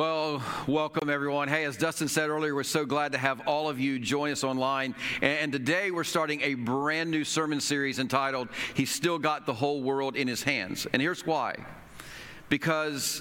Well, welcome everyone. Hey, as Dustin said earlier, we're so glad to have all of you join us online. And today we're starting a brand new sermon series entitled, He's Still Got the Whole World in His Hands. And here's why because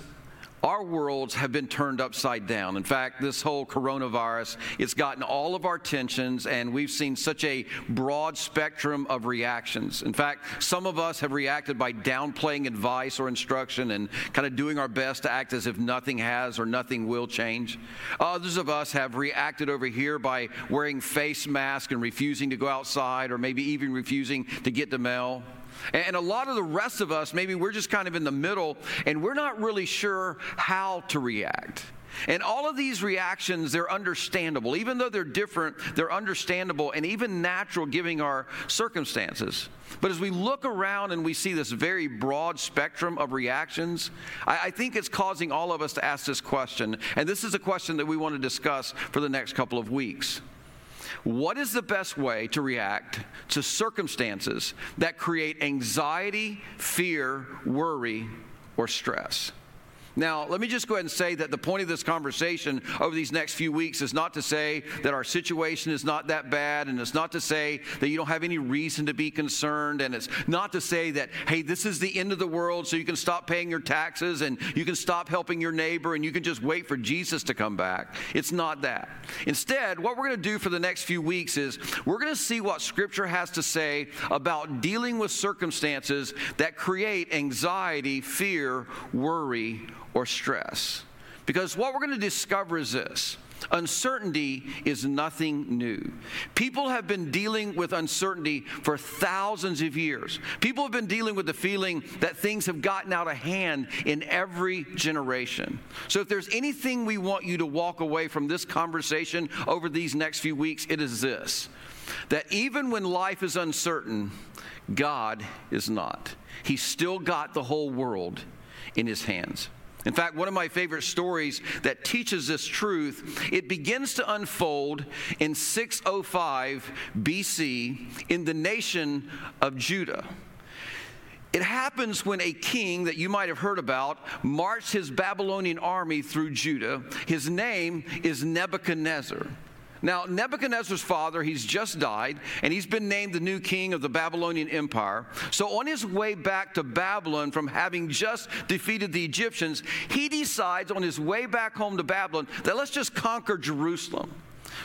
our worlds have been turned upside down. In fact, this whole coronavirus, it's gotten all of our tensions, and we've seen such a broad spectrum of reactions. In fact, some of us have reacted by downplaying advice or instruction and kind of doing our best to act as if nothing has or nothing will change. Others of us have reacted over here by wearing face masks and refusing to go outside or maybe even refusing to get the mail. And a lot of the rest of us, maybe we're just kind of in the middle and we're not really sure how to react. And all of these reactions, they're understandable. Even though they're different, they're understandable and even natural given our circumstances. But as we look around and we see this very broad spectrum of reactions, I, I, think it's causing all of us to ask this question. And this is a question that we want to discuss for the next couple of weeks. What is the best way to react to circumstances that create anxiety, fear, worry, or stress? Now, let me just go ahead and say that the point of this conversation over these next few weeks is not to say that our situation is not that bad, and it's not to say that you don't have any reason to be concerned, and it's not to say that, hey, this is the end of the world, so you can stop paying your taxes and you can stop helping your neighbor and you can just wait for Jesus to come back. It's not that. Instead, what we're going to do for the next few weeks is we're going to see what Scripture has to say about dealing with circumstances that create anxiety, fear, worry, or stress. Because what we're going to discover is this uncertainty is nothing new. People have been dealing with uncertainty for thousands of years. People have been dealing with the feeling that things have gotten out of hand in every generation. So, if there's anything we want you to walk away from this conversation over these next few weeks, it is this that even when life is uncertain, God is not. He's still got the whole world in his hands. In fact, one of my favorite stories that teaches this truth, it begins to unfold in 605 BC in the nation of Judah. It happens when a king that you might have heard about marched his Babylonian army through Judah. His name is Nebuchadnezzar. Now, Nebuchadnezzar's father, he's just died, and he's been named the new king of the Babylonian Empire. So, on his way back to Babylon from having just defeated the Egyptians, he decides on his way back home to Babylon that let's just conquer Jerusalem.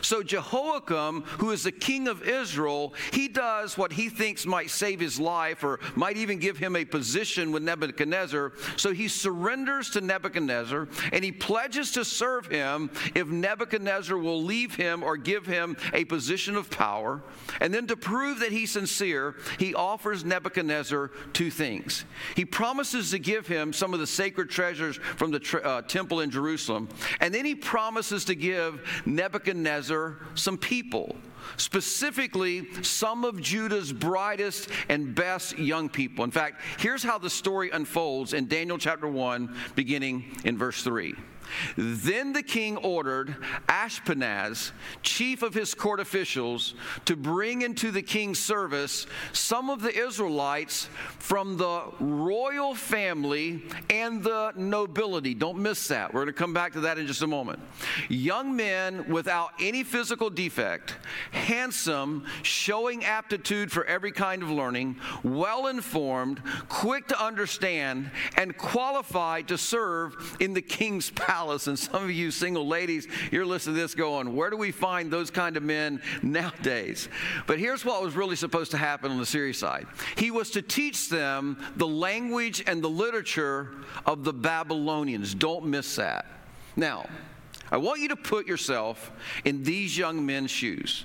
So Jehoiakim, who is the king of Israel, he does what he thinks might save his life or might even give him a position with Nebuchadnezzar. So he surrenders to Nebuchadnezzar and he pledges to serve him if Nebuchadnezzar will leave him or give him a position of power. And then to prove that he's sincere, he offers Nebuchadnezzar two things. He promises to give him some of the sacred treasures from the uh, temple in Jerusalem, and then he promises to give Nebuchadnezzar Nebuchadnezzar some people, specifically some of Judah's brightest and best young people. In fact, here's how the story unfolds in Daniel chapter 1, beginning in verse 3. Then the king ordered Ashpenaz, chief of his court officials, to bring into the king's service some of the Israelites from the royal family and the nobility. Don't miss that. We're going to come back to that in just a moment. Young men without any physical defect, handsome, showing aptitude for every kind of learning, well informed, quick to understand, and qualified to serve in the king's palace palace. And some of you single ladies, you're listening to this going, where do we find those kind of men nowadays? But here's what was really supposed to happen on the serious side He was to teach them the language and the literature of the Babylonians. Don't miss that. Now, I want you to put yourself in these young men's shoes.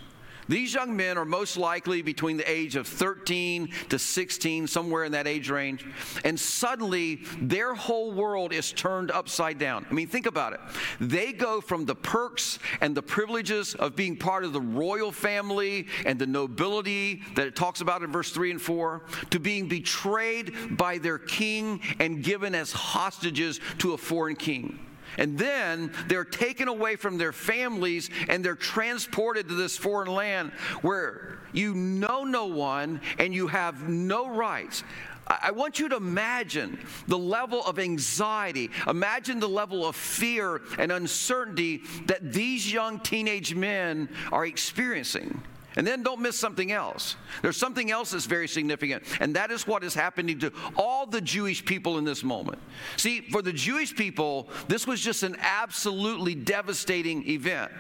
These young men are most likely between the age of 13 to 16, somewhere in that age range. And suddenly, their whole world is turned upside down. I mean, think about it. They go from the perks and the privileges of being part of the royal family and the nobility that it talks about in verse 3 and 4 to being betrayed by their king and given as hostages to a foreign king. And then they're taken away from their families and they're transported to this foreign land where you know no one and you have no rights. I want you to imagine the level of anxiety, imagine the level of fear and uncertainty that these young teenage men are experiencing. And then don't miss something else. There's something else that's very significant, and that is what is happening to all the Jewish people in this moment. See, for the Jewish people, this was just an absolutely devastating event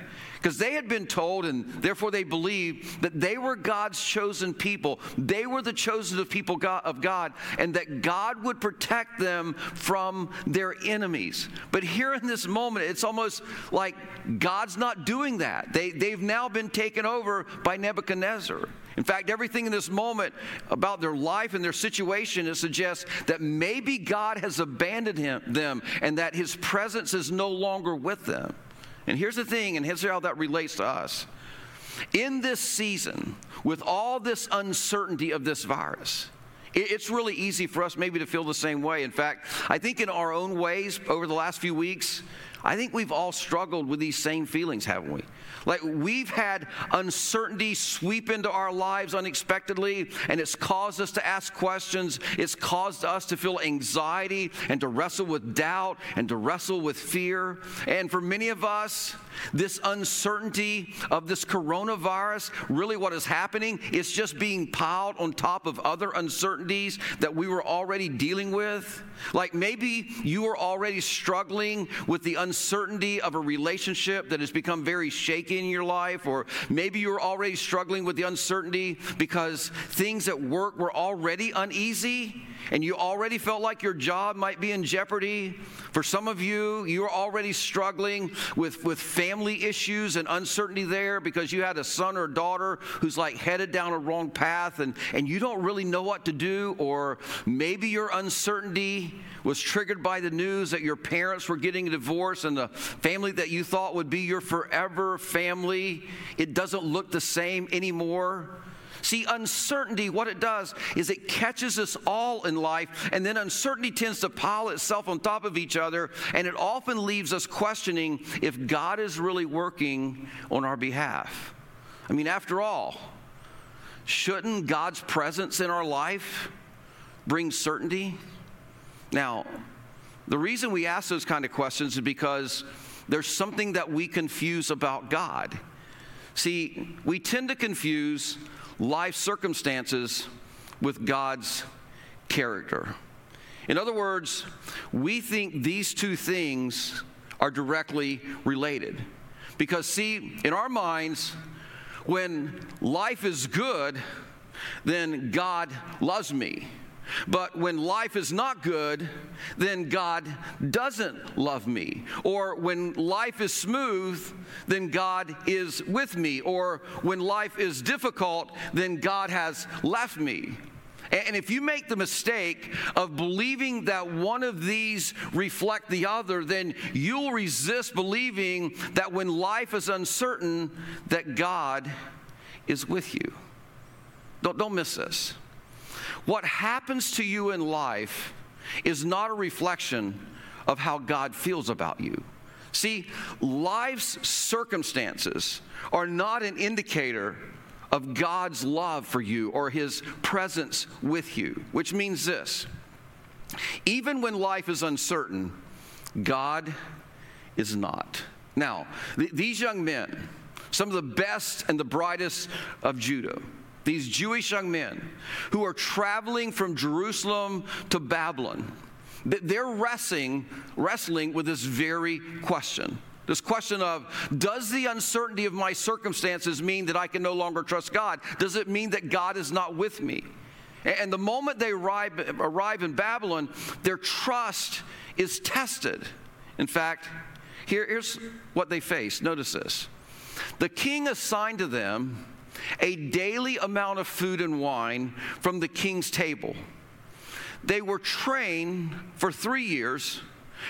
because they had been told, and therefore they believed, that they were God's chosen people. They were the chosen of people of God, and that God would protect them from their enemies. But here in this moment, it's almost like God's not doing that. They, they've now been taken over by Nebuchadnezzar. In fact, everything in this moment about their life and their situation it suggests that maybe God has abandoned him, them and that his presence is no longer with them. And here's the thing, and here's how that relates to us. In this season, with all this uncertainty of this virus, it's really easy for us maybe to feel the same way. In fact, I think in our own ways over the last few weeks, I think we've all struggled with these same feelings, haven't we? Like we've had uncertainty sweep into our lives unexpectedly, and it's caused us to ask questions. It's caused us to feel anxiety and to wrestle with doubt and to wrestle with fear. And for many of us, this uncertainty of this coronavirus, really what is happening is just being piled on top of other uncertainties that we were already dealing with. Like maybe you are already struggling with the uncertainty of a relationship that has become very shaky in your life, or maybe you're already struggling with the uncertainty because things at work were already uneasy and you already felt like your job might be in jeopardy. For some of you, you're already struggling with, with family issues and uncertainty there because you had a son or daughter who's like headed down a wrong path and, and you don't really know what to do, or maybe your uncertainty was triggered by the news that your parents were getting a divorce and the family that you thought would be your forever family, it doesn't look the same anymore. See, uncertainty, what it does is it catches us all in life, and then uncertainty tends to pile itself on top of each other, and it often leaves us questioning if God is really working on our behalf. I mean, after all, shouldn't God's presence in our life bring certainty? Now, the reason we ask those kind of questions is because there's something that we confuse about God. See, we tend to confuse life circumstances with God's character. In other words, we think these two things are directly related. Because, see, in our minds, when life is good, then God loves me. But when life is not good, then God doesn't love me. Or when life is smooth, then God is with me. Or when life is difficult, then God has left me. And if you make the mistake of believing that one of these reflect the other, then you'll resist believing that when life is uncertain, that God is with you. Don't, don't miss this. What happens to you in life is not a reflection of how God feels about you. See, life's circumstances are not an indicator of God's love for you or his presence with you, which means this even when life is uncertain, God is not. Now, th- these young men, some of the best and the brightest of Judah, these Jewish young men who are traveling from Jerusalem to Babylon, they're wrestling, wrestling with this very question. This question of, does the uncertainty of my circumstances mean that I can no longer trust God? Does it mean that God is not with me? And the moment they arrive, arrive in Babylon, their trust is tested. In fact, here, here's what they face. Notice this. The king assigned to them a daily amount of food and wine from the king's table. They were trained for three years,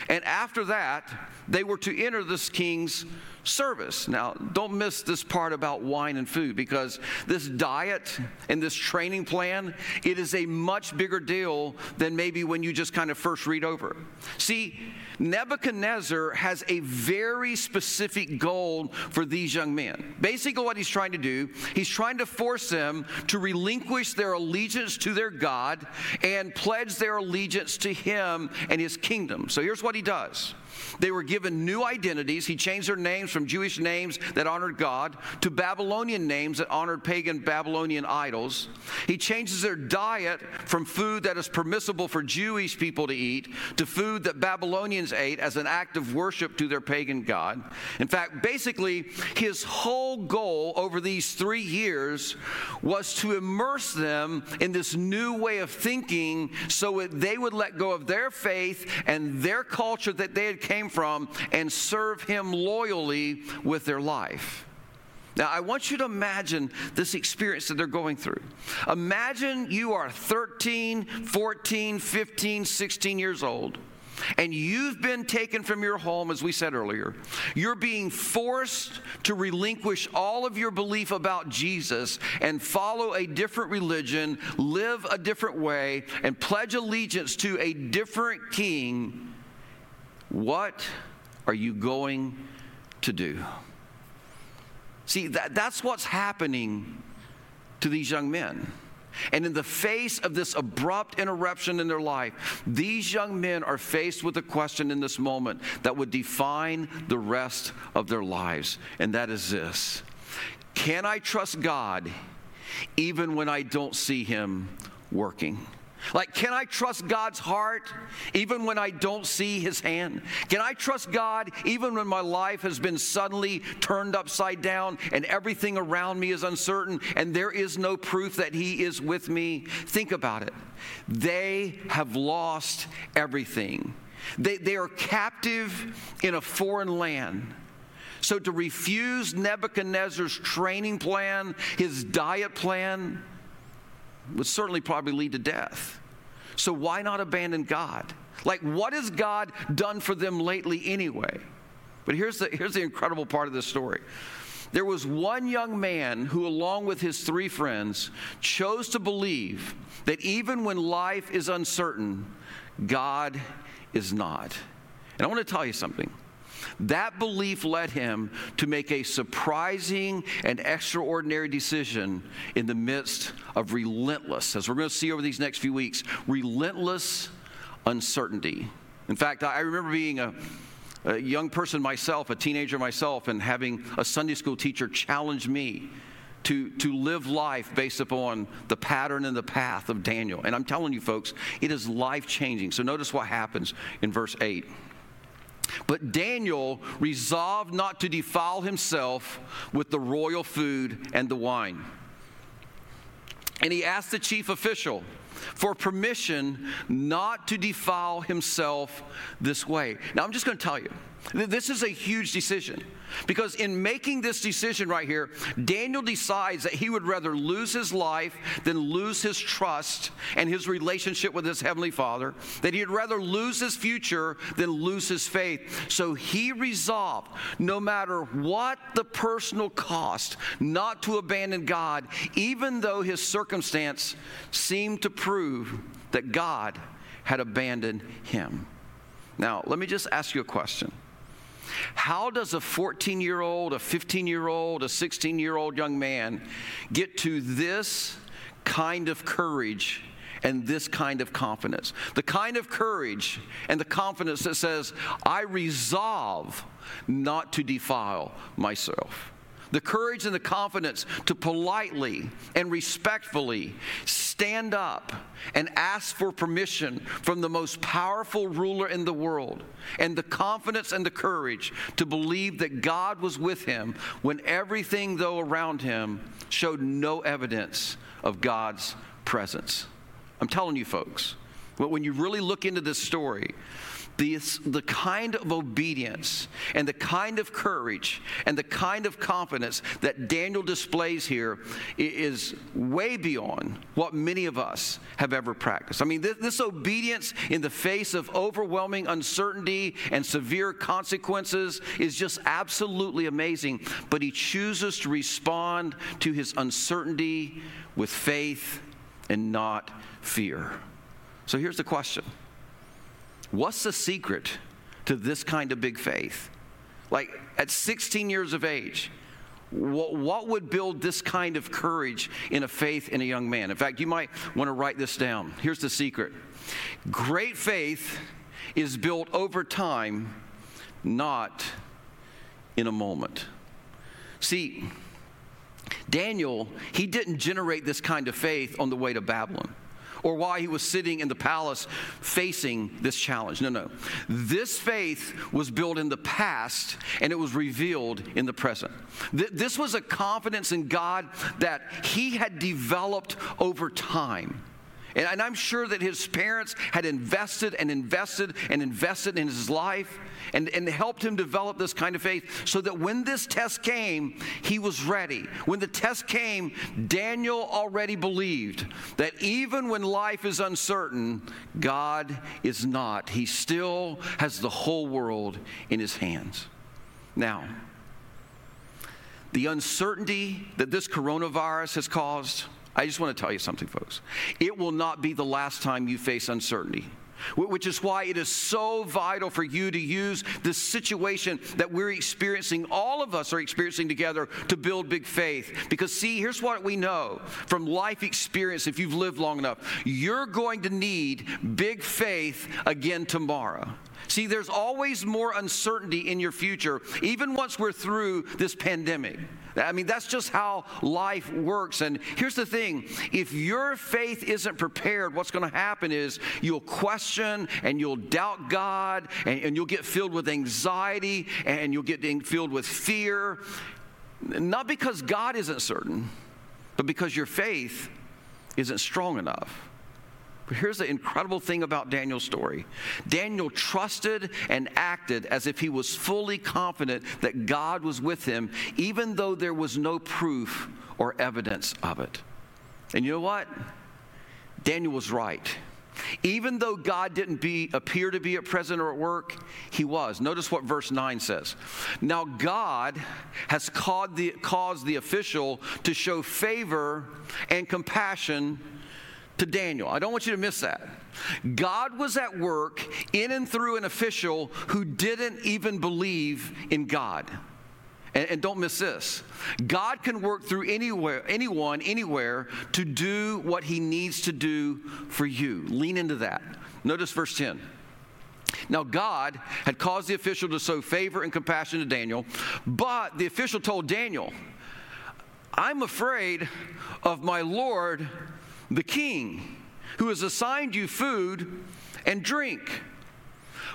and after that, they were to enter this king's service. Now, don't miss this part about wine and food because this diet and this training plan, it is a much bigger deal than maybe when you just kind of first read over. See, Nebuchadnezzar has a very specific goal for these young men. Basically, what he's trying to do, he's trying to force them to relinquish their allegiance to their God and pledge their allegiance to him and his kingdom. So here's what he does they were given new identities. He changed their names from Jewish names that honored God to Babylonian names that honored pagan Babylonian idols. He changes their diet from food that is permissible for Jewish people to eat to food that Babylonians ate as an act of worship to their pagan God. In fact, basically, his whole goal over these three years was to immerse them in this new way of thinking so that they would let go of their faith and their culture that they had came from and serve him loyally with their life. Now, I want you to imagine this experience that they're going through. Imagine you are 13, 14, 15, 16 years old, and you've been taken from your home, as we said earlier. You're being forced to relinquish all of your belief about Jesus and follow a different religion, live a different way, and pledge allegiance to a different king what are you going to do? See, that, that's what's happening to these young men. And in the face of this abrupt interruption in their life, these young men are faced with a question in this moment that would define the rest of their lives. And that is this Can I trust God even when I don't see Him working? Like, can I trust God's heart even when I don't see his hand? Can I trust God even when my life has been suddenly turned upside down and everything around me is uncertain and there is no proof that he is with me? Think about it. They have lost everything, they, they are captive in a foreign land. So, to refuse Nebuchadnezzar's training plan, his diet plan, would certainly probably lead to death. So why not abandon God? Like, what has God done for them lately anyway? But here's the, here's the incredible part of this story. There was one young man who, along with his three friends, chose to believe that even when life is uncertain, God is not. And I want to tell you something. That belief led him to make a surprising and extraordinary decision in the midst of relentless, as we're going to see over these next few weeks, relentless uncertainty. In fact, I remember being a, a young person myself, a teenager myself, and having a Sunday school teacher challenge me to, to live life based upon the pattern and the path of Daniel. And I'm telling you, folks, it is life changing. So notice what happens in verse 8. But Daniel resolved not to defile himself with the royal food and the wine. And he asked the chief official for permission not to defile himself this way. Now, I'm just going to tell you this is a huge decision because in making this decision right here, Daniel decides that he would rather lose his life than lose his trust and his relationship with his heavenly Father, that he'd rather lose his future than lose his faith. So he resolved, no matter what the personal cost, not to abandon God, even though his circumstance seemed to prove that God had abandoned him. Now, let me just ask you a question. How does a 14 year old, a 15 year old, a 16 year old young man get to this kind of courage and this kind of confidence? The kind of courage and the confidence that says, I resolve not to defile myself the courage and the confidence to politely and respectfully stand up and ask for permission from the most powerful ruler in the world, and the confidence and the courage to believe that God was with him when everything, though around him, showed no evidence of God's presence. I'm telling you, folks, but when you really look into this story, this, the kind of obedience and the kind of courage and the kind of confidence that Daniel displays here is way beyond what many of us have ever practiced. I mean, this, this obedience in the face of overwhelming uncertainty and severe consequences is just absolutely amazing. But he chooses to respond to his uncertainty with faith and not fear. So here's the question What's the secret to this kind of big faith? Like at 16 years of age, what, what, would build this kind of courage in a faith in a young man? In fact, you might want to write this down. Here's the secret great faith is built over time, not in a moment. See, Daniel, he didn't generate this kind of faith on the way to Babylon or why he was sitting in the palace facing this challenge. No, no. This faith was built in the past and it was revealed in the present. Th- this was a confidence in God that he had developed over time. And, and I'm sure that his parents had invested and invested and invested in his life and, and helped him develop this kind of faith so that when this test came, he was ready. When the test came, Daniel already believed that even when life is uncertain, God is not. He still has the whole world in his hands. Now, the uncertainty that this coronavirus has caused, I just want to tell you something, folks. It will not be the last time you face uncertainty which is why it is so vital for you to use this situation that we're experiencing, all of us are experiencing together, to build big faith. Because, see, here's what we know from life experience, if you've lived long enough you're going to need big faith again tomorrow. See, there's always more uncertainty in your future, even once we're through this pandemic. I mean, that's just how life works. And here's the thing if your faith isn't prepared, what's going to happen is you'll question and you'll doubt God and, and you'll get filled with anxiety and you'll get filled with fear. Not because God isn't certain, but because your faith isn't strong enough. But here's the incredible thing about Daniel's story Daniel trusted and acted as if he was fully confident that God was with him, even though there was no proof or evidence of it. And you know what? Daniel was right. Even though God didn't be, appear to be at present or at work, he was. Notice what verse 9 says. Now, God has caused the, caused the official to show favor and compassion to Daniel. I don't want you to miss that. God was at work in and through an official who didn't even believe in God. And, and, don't miss this. God can work through anywhere, anyone, anywhere to do what he needs to do for you. Lean into that. Notice verse 10. Now, God had caused the official to show favor and compassion to Daniel, but the official told Daniel, I'm afraid of my Lord the king, who has assigned you food and drink.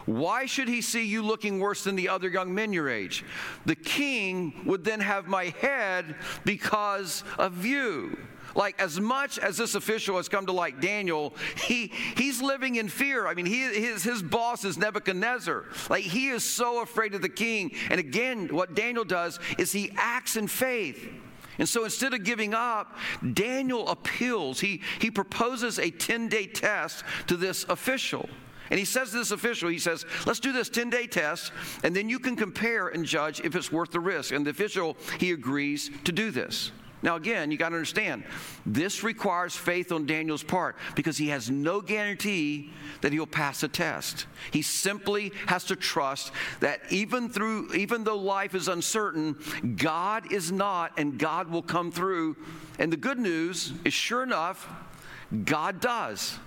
Why should he see you looking worse than the other young men your age? The king would then have my head because of you. Like, as much as this official has come to like Daniel, he, he's living in fear. I mean, he, his, his boss is Nebuchadnezzar. Like, he is so afraid of the king. And again, what Daniel does is he acts in faith. And so instead of giving up, Daniel appeals. He, he proposes a 10 day test to this official. And he says to this official, he says, let's do this 10 day test, and then you can compare and judge if it's worth the risk. And the official, he agrees to do this. Now, again, you got to understand, this requires faith on Daniel's part because he has no guarantee that he'll pass the test. He simply has to trust that even through, even though life is uncertain, God is not, and God will come through. And the good news is, sure enough, God does.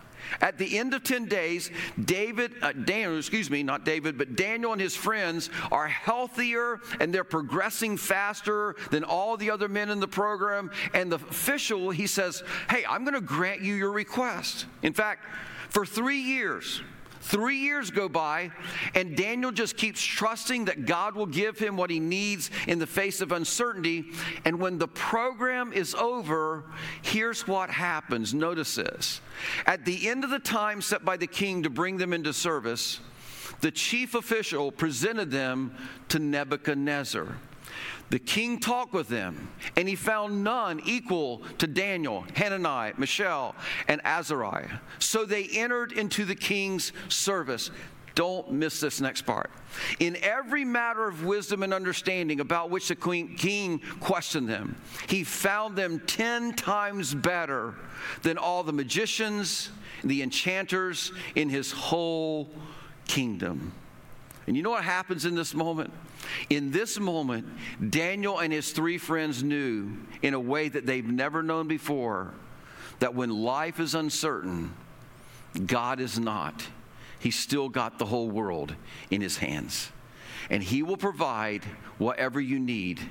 At the end of 10 days, David, uh, Daniel, excuse me, not David, but Daniel and his friends are healthier and they're progressing faster than all the other men in the program. And the official, he says, Hey, I'm going to grant you your request. In fact, for three years, Three years go by, and Daniel just keeps trusting that God will give him what he needs in the face of uncertainty. And when the program is over, here's what happens. Notice this. At the end of the time set by the king to bring them into service, the chief official presented them to Nebuchadnezzar. The king talked with them, and he found none equal to Daniel, Hananiah, Mishael, and Azariah. So they entered into the king's service. Don't miss this next part. In every matter of wisdom and understanding about which the king questioned them, he found them ten times better than all the magicians, the enchanters in his whole kingdom. And you know what happens in this moment? In this moment, Daniel and his three friends knew in a way that they've never known before that when life is uncertain, God is not. He's still got the whole world in his hands. And he will provide whatever you need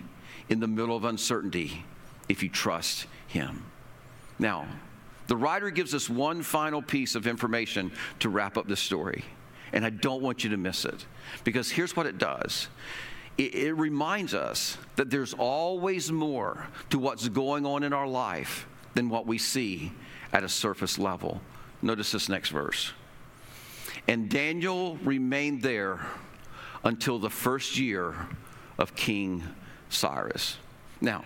in the middle of uncertainty if you trust him. Now, the writer gives us one final piece of information to wrap up the story. And I don't want you to miss it because here's what it does it, it, reminds us that there's always more to what's going on in our life than what we see at a surface level. Notice this next verse. And Daniel remained there until the first year of King Cyrus. Now,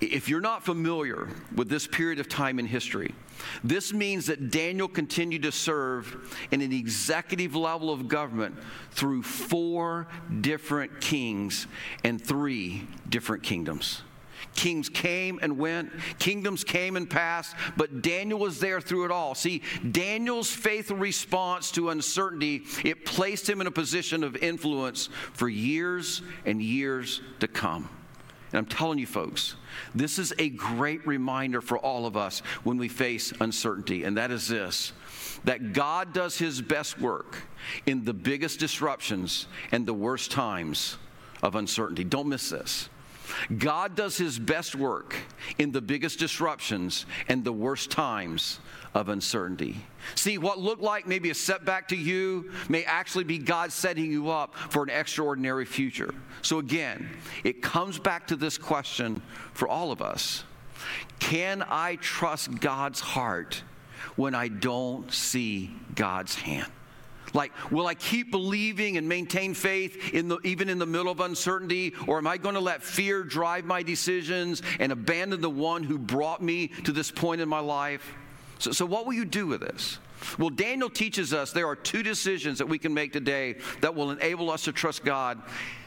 if you're not familiar with this period of time in history, this means that Daniel continued to serve in an executive level of government through four different kings and three different kingdoms. Kings came and went, kingdoms came and passed, but Daniel was there through it all. See, Daniel's faithful response to uncertainty, it placed him in a position of influence for years and years to come. And I'm telling you, folks, this is a great reminder for all of us when we face uncertainty, and that is this that God does his best work in the biggest disruptions and the worst times of uncertainty. Don't miss this. God does his best work in the biggest disruptions and the worst times of uncertainty. See, what looked like maybe a setback to you may actually be God setting you up for an extraordinary future. So, again, it comes back to this question for all of us Can I trust God's heart when I don't see God's hand? Like, will I keep believing and maintain faith in the, even in the middle of uncertainty? Or am I going to let fear drive my decisions and abandon the one who brought me to this point in my life? So, so what will you do with this? Well, Daniel teaches us there are two decisions that we can make today that will enable us to trust God,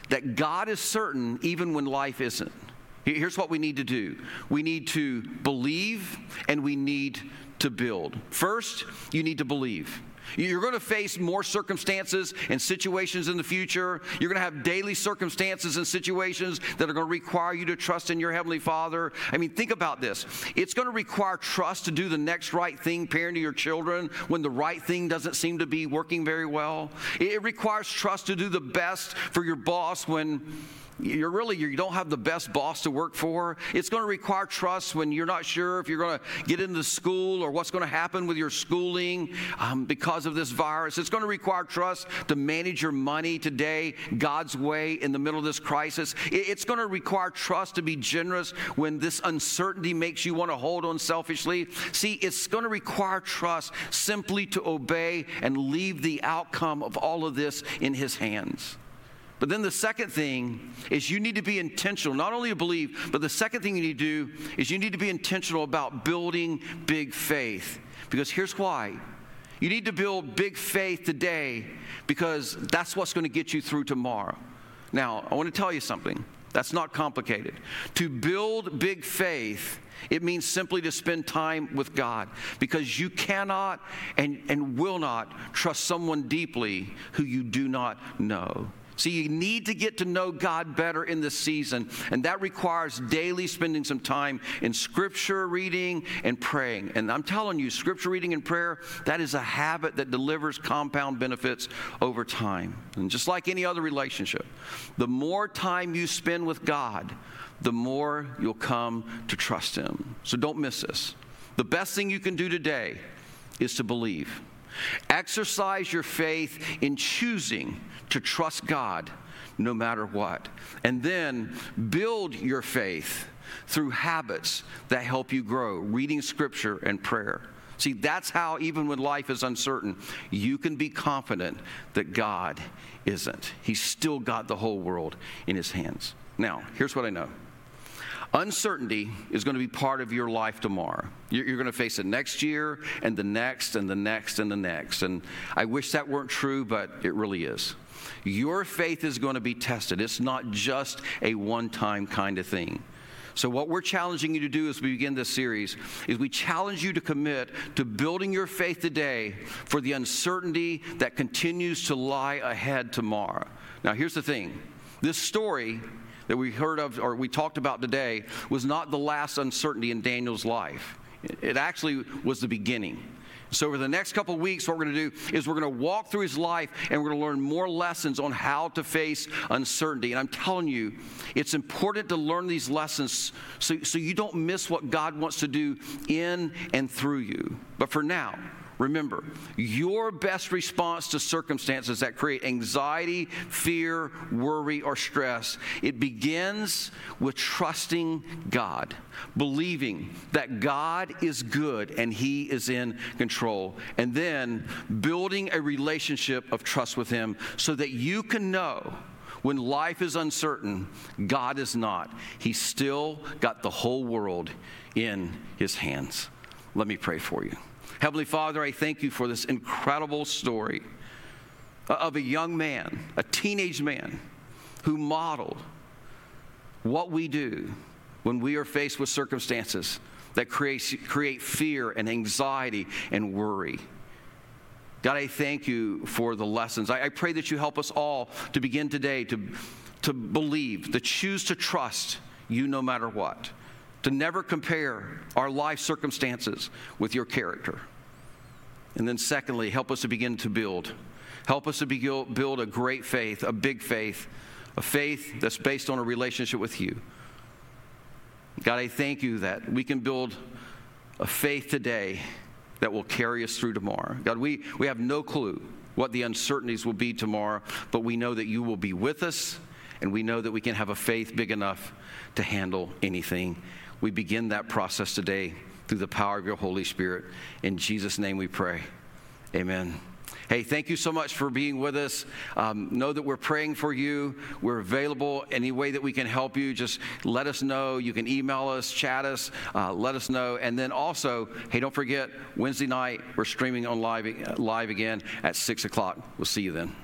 that God is certain even when life isn't. Here's what we need to do we need to believe and we need to build. First, you need to believe. You're going to face more circumstances and situations in the future. You're going to have daily circumstances and situations that are going to require you to trust in your Heavenly Father. I mean, think about this. It's going to require trust to do the next right thing, parenting your children, when the right thing doesn't seem to be working very well. It requires trust to do the best for your boss when you're really you don't have the best boss to work for. It's going to require trust when you're not sure if you're going to get into school or what's going to happen with your schooling um, because of this virus. It's going to require trust to manage your money today god's way in the middle of this crisis. It's going to require trust to be generous when this uncertainty makes you want to hold on selfishly. See it's going to require trust simply to obey and leave the outcome of all of this in his hands but then the second thing is you need to be intentional, not only to believe, but the second thing you need to do is you need to be intentional about building big faith. Because here's why you need to build big faith today because that's what's going to get you through tomorrow. Now, I want to tell you something. That's not complicated. To build big faith, it means simply to spend time with God because you cannot and, and will not trust someone deeply who you do not know. So you need to get to know God better in this season, and that requires daily spending some time in scripture reading and praying. And I'm telling you, scripture reading and prayer, that is a habit that delivers compound benefits over time. And just like any other relationship, the more time you spend with God, the more you'll come to trust Him. So don't miss this. The best thing you can do today is to believe. Exercise your faith in choosing to trust God no matter what. And then build your faith through habits that help you grow, reading scripture and prayer. See, that's how, even when life is uncertain, you can be confident that God isn't. He's still got the whole world in his hands. Now, here's what I know uncertainty is going to be part of your life tomorrow. You're, going to face it next year and the next and the next and the next. And I wish that weren't true, but it really is. Your faith is going to be tested. It's not just a one time kind of thing. So, what we're challenging you to do as we begin this series is we challenge you to commit to building your faith today for the uncertainty that continues to lie ahead tomorrow. Now, here's the thing this story that we heard of or we talked about today was not the last uncertainty in Daniel's life, it actually was the beginning. So, over the next couple weeks, what we're going to do is we're going to walk through his life and we're going to learn more lessons on how to face uncertainty. And I'm telling you, it's important to learn these lessons so, so you don't miss what God wants to do in and through you. But for now, Remember, your best response to circumstances that create anxiety, fear, worry, or stress, it begins with trusting God, believing that God is good and He is in control, and then building a relationship of trust with Him so that you can know when life is uncertain, God is not. He's still got the whole world in His hands. Let me pray for you. Heavenly Father, I thank you for this incredible story of a young man, a teenage man, who modeled what we do when we are faced with circumstances that create, create fear and anxiety and worry. God, I thank you for the lessons. I, I pray that you help us all to begin today to, to believe, to choose to trust you no matter what, to never compare our life circumstances with your character. And then, secondly, help us to begin to build. Help us to build a great faith, a big faith, a faith that's based on a relationship with you. God, I thank you that we can build a faith today that will carry us through tomorrow. God, we, we have no clue what the uncertainties will be tomorrow, but we know that you will be with us, and we know that we can have a faith big enough to handle anything. We begin that process today through the power of your Holy Spirit. In Jesus' name we pray. Amen. Hey, thank you so much for being with us. Um, know that we're praying for you. We're available any way that we can help you. Just let us know. You can email us, chat us, uh, let us know. And then also, hey, don't forget Wednesday night we're streaming on live live again at six o'clock. We'll see you then.